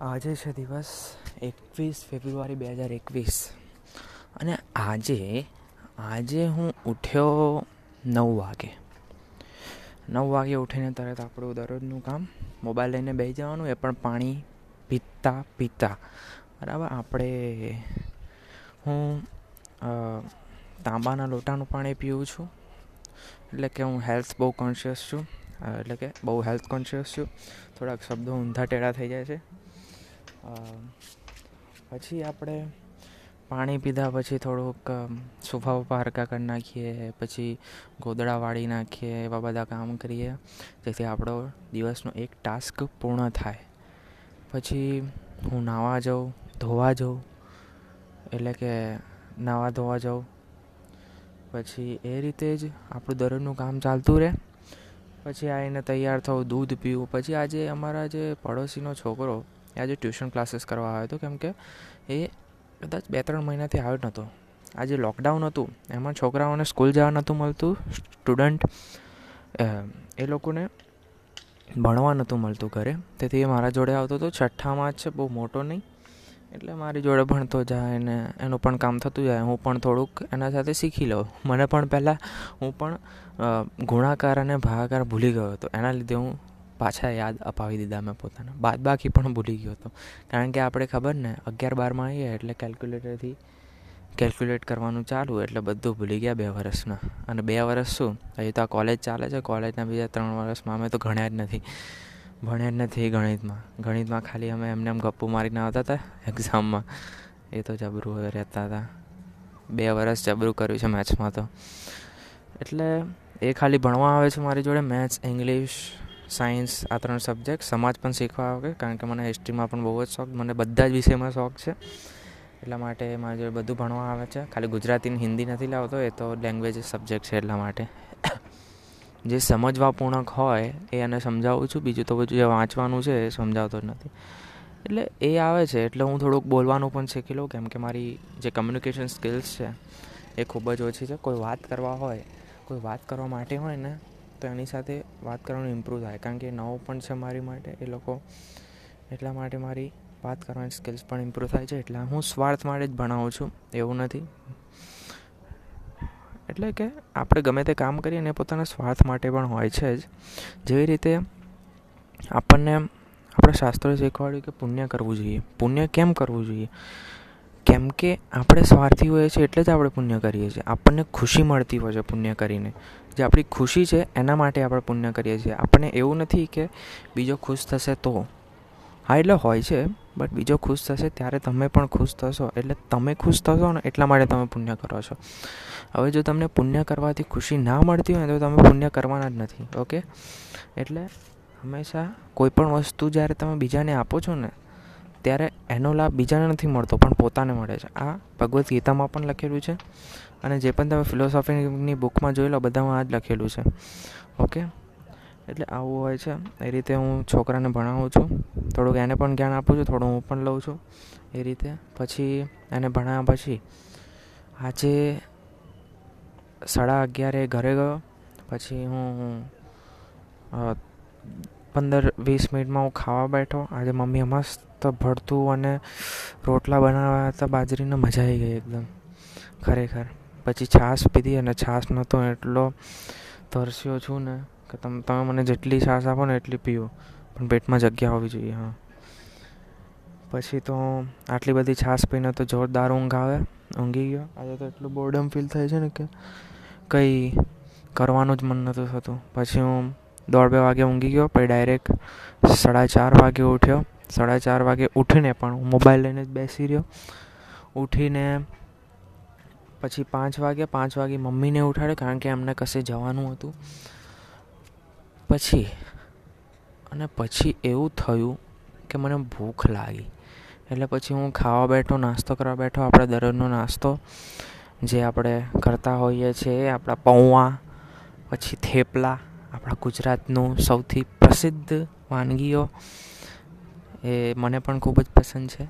આજે છે દિવસ એકવીસ ફેબ્રુઆરી બે હજાર એકવીસ. અને આજે આજે હું ઉઠ્યો નવ વાગે. નવ વાગે ઉઠીને તરત આપણું દરરોજનું કામ, મોબાઈલ લઈને બેસી જવાનું, એ પણ પાણી પીતા પીતા. બરાબર? આપણે, હું તાંબાના લોટાનું પાણી પીવું છું. એટલે કે હું હેલ્થ બહુ કોન્શિયસ છું. એટલે કે બહુ હેલ્થ કોન્શિયસ છું. થોડાક શબ્દો ઊંધા ટેડા થઈ જાય છે. પછી આપણે પાણી પીધા પછી થોડુંક સોફા ઉપર હરકા કરી નાખીએ, પછી ગોદડા વાળી નાખીએ, એવા બધા કામ કરીએ, જેથી આપણો દિવસનો એક ટાસ્ક પૂર્ણ થાય. પછી હું નાહવા જાઉં, ધોવા જાઉં, એટલે કે નાહવા ધોવા જાઉં. પછી એ રીતે જ આપણું દરરોજનું કામ ચાલતું રહે. પછી આવીને તૈયાર થવું દૂધ પીવું. પછી આજે અમારા જે પડોશીનો છોકરો આજે ટ્યુશન ક્લાસીસ કરવા આવ્યો હતો. કેમ કે એ કદાચ બે ત્રણ મહિનાથી આવ્યો નહોતો આજે લોકડાઉન હતું. એમાં છોકરાઓને સ્કૂલ જવા નહોતું મળતું. સ્ટુડન્ટ એ લોકોને ભણવા નહોતું મળતું ઘરે. તેથી એ મારા જોડે આવતો હતો. છઠ્ઠામાં જ છે. બહુ મોટો નહીં. એટલે મારી જોડે ભણતો જાય ને એનું પણ કામ થતું જાય. હું પણ થોડુંક એના સાથે શીખી લઉં. મને પણ પહેલાં હું પણ ગુણાકાર અને ભાગાકાર ભૂલી ગયો હતો. એના લીધે હું પાછા યાદ અપાવી દીધા મેં પોતાના. બાદ બાકી પણ ભૂલી ગયો હતો. કારણ કે આપણે ખબર ને, અગિયાર બારમાં આવીએ એટલે કેલ્ક્યુલેટરથી કેલ્ક્યુલેટ કરવાનું ચાલુ, એટલે બધું ભૂલી ગયા બે વર્ષના. અને બે વર્ષ શું? હજી તો આ કોલેજ ચાલે છે કોલેજના બીજા ત્રણ વર્ષમાં અમે તો ભણ્યા જ નથી. ભણ્યા જ નથી ગણિતમાં. ગણિતમાં ખાલી અમે એમને એમ ગપ્પુ મારીને આવતા હતા એક્ઝામમાં એ તો જબરું રહેતા હતા. બે વર્ષ જબરું કર્યું છે મેથ્સમાં તો. એટલે એ ખાલી ભણવા આવે છે મારી જોડે મેથ્સ ઇંગ્લિશ સાયન્સ આ ત્રણ સબ્જેક્ટ, સમાજ પણ શીખવા આવે કારણ કે મને હિસ્ટ્રીમાં પણ બહુ જ શોખ મને બધા જ વિષયમાં શોખ છે. એટલા માટે મારી જોડે બધું ભણવા આવે છે. ખાલી ગુજરાતી હિન્દી નથી લાવતો, એ તો લેંગ્વેજ સબ્જેક્ટ છે એટલા માટે. જે સમજવાપૂર્ણક હોય, એ એને સમજાવું છું. બીજું તો બધું જે વાંચવાનું છે, એ સમજાવતો જ નથી. એટલે એ આવે છે. એટલે હું થોડુંક બોલવાનું પણ શીખી લઉં, કેમ કે મારી જે કમ્યુનિકેશન સ્કિલ્સ છે, એ ખૂબ જ ઓછી છે. કોઈ વાત કરવા હોય, કોઈ વાત કરવા માટે હોય ને તો એની સાથે વાત કરવાનું ઇમ્પ્રૂવ થાય. કારણ કે નવો પણ છે મારી માટે, એ લોકો એટલા માટે મારી વાત કરવાની સ્કિલ્સ પણ ઇમ્પ્રૂવ થાય છે. એટલે હું સ્વાર્થ માટે જ ભણાવું છું, એવું નથી. એટલે કે આપણે ગમે તે કામ કરીએ ને પોતાના સ્વાર્થ માટે પણ હોય છે જ. જેવી રીતે આપણને, આપણે શાસ્ત્રોએ શીખવાડ્યું કે પુણ્ય કરવું જોઈએ. પુણ્ય કેમ કરવું જોઈએ? કેમ કે આપણે સ્વાર્થી હોઈએ છીએ એટલે જ આપણે પુણ્ય કરીએ છીએ. આપણને ખુશી મળતી હોય છે પુણ્ય કરીને. જે આપણી ખુશી છે, એના માટે આપણે પુણ્ય કરીએ છીએ. આપણને એવું નથી કે બીજો ખુશ થશે તો. હા, એટલે હોય છે, બટ બીજો ખુશ થશે ત્યારે તમે પણ ખુશ થશો. એટલે તમે ખુશ થશો ને એટલા માટે તમે પુણ્ય કરો છો. હવે જો તમને પુણ્ય કરવાથી ખુશી ના મળતી હોય તો તમે પુણ્ય કરવાના જ નથી, ઓકે? એટલે હંમેશા કોઈ પણ વસ્તુ જ્યારે તમે બીજાને આપો છો ને ત્યારે એનો લાભ બીજાને નથી મળતો, પણ પોતાને મળે છે. આ ભગવદ્ ગીતામાં પણ લખેલું છે અને જે પણ તમે ફિલોસોફીની બુકમાં જોઈ લો બધામાં આ જ લખેલું છે. ઓકે? એટલે આવું હોય છે. એ રીતે હું છોકરાને ભણાવું છું. થોડુંક એને પણ જ્ઞાન આપું છું, થોડું હું પણ લઉં છું. એ રીતે. પછી એને ભણાવ્યા પછી આજે સાડા અગિયારે ઘરે ગયો. પછી હું પંદર, વીસ મિનિટમાં હું ખાવા બેઠો. આજે મમ્મીએ મસ્ત ભરતું અને રોટલા બનાવ્યા હતા. બાજરીને મજા આવી ગઈ એકદમ. ખરેખર. પછી છાશ પીધી અને છાશ નહોતો એટલો તરસ્યો છું ને કે તમે તમે મને જેટલી છાશ આપો ને એટલી પીવો પણ પેટમાં જગ્યા હોવી જોઈએ, હા. પછી તો આટલી બધી છાશ પીને તો જોરદાર ઊંઘ આવે. ઊંઘી ગયો. આજે તો એટલું બોર્ડમ ફીલ થાય છે ને કે કંઈ કરવાનું જ મન નહોતું થતું. પછી હું દોઢ બે વાગે ઊંઘી ગયો, પછી ડાયરેક્ટ સાડા ચાર વાગે ઉઠ્યો. સાડા ચાર વાગે ઉઠીને પણ હું મોબાઈલ લઈને જ બેસી રહ્યો. ઉઠીને પછી પાંચ વાગે પાંચ વાગે મમ્મીને ઉઠાડ્યો કારણ કે એમને કશે જવાનું હતું. પછી, અને પછી એવું થયું કે મને ભૂખ લાગી. એટલે પછી હું ખાવા બેઠો, નાસ્તો કરવા બેઠો, આપણે દરરોજનો નાસ્તો, જે આપણે કરતા હોઈએ છીએ, આપણા પૌવા, પછી થેપલા આપણા ગુજરાતનું સૌથી પ્રસિદ્ધ વાનગીઓ એ મને પણ ખૂબ જ પસંદ છે.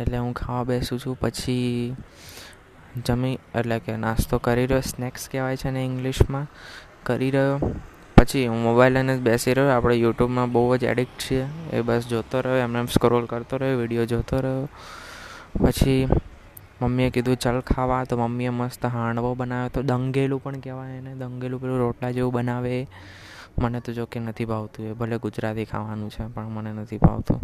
એટલે હું ખાવા બેસું છું, પછી જમી, એટલે કે નાસ્તો કરી રહ્યો, સ્નેક્સ કહેવાય છે ને ઇંગ્લિશમાં, કરી રહ્યો. પછી હું મોબાઈલ લઈને જ બેસી રહ્યો. આપણે યુટ્યુબમાં બહુ જ એડિક્ટ છીએ. એ બસ જોતો રહ્યો, એમ એમ સ્ક્રોલ કરતો રહ્યો વીડિયો જોતો રહ્યો. પછી મમ્મીએ કીધું, ચાલ ખાવા. તો મમ્મીએ મસ્ત હાંડવો બનાવ્યો. તો દંગેલું પણ કહેવાય એને. દંગેલું પેલું રોટલા જેવું બનાવે. મને તો જો નથી ભાવતું એ. ભલે ગુજરાતી ખાવાનું છે, પણ મને નથી ભાવતું.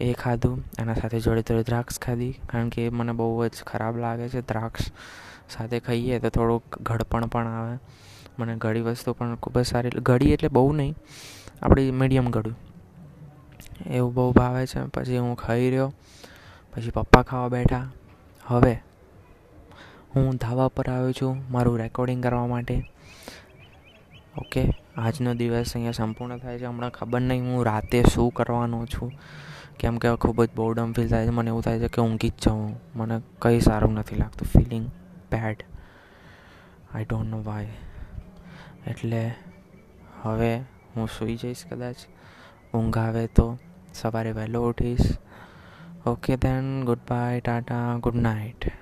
એ ખાધું. એના સાથે જોડે જોડે દ્રાક્ષ ખાધી. કારણ કે એ મને બહુ જ ખરાબ લાગે છે દ્રાક્ષ. સાથે ખાઈએ તો થોડુંક ઘડપણ પણ આવે. મને ઘડી વસ્તુ પણ ખૂબ જ સારી ઘડી એટલે બહુ નહીં. આપણી મીડિયમ ઘડું. એવું બહુ ભાવે છે. પછી હું ખાઈ રહ્યો. પછી પપ્પા ખાવા બેઠા. હવે હું ધાબા પર આવ્યો છું મારું રેકોર્ડિંગ કરવા માટે. ઓકે આજનો દિવસ અહીંયા સંપૂર્ણ થાય છે. હમણાં ખબર નહીં હું રાતે શું કરવાનો છું. કેમ કે ખૂબ જ બોર્ડમ ફીલ થાય છે. મને એવું થાય છે કે ઊંઘી જ જાઉં. મને કંઈ સારું નથી લાગતું. Feeling bad I don't know why એટલે હવે હું સૂઈ જઈશ કદાચ. ઊંઘ આવે તો સવારે વહેલો ઉઠીશ. okay then goodbye tata. Good night.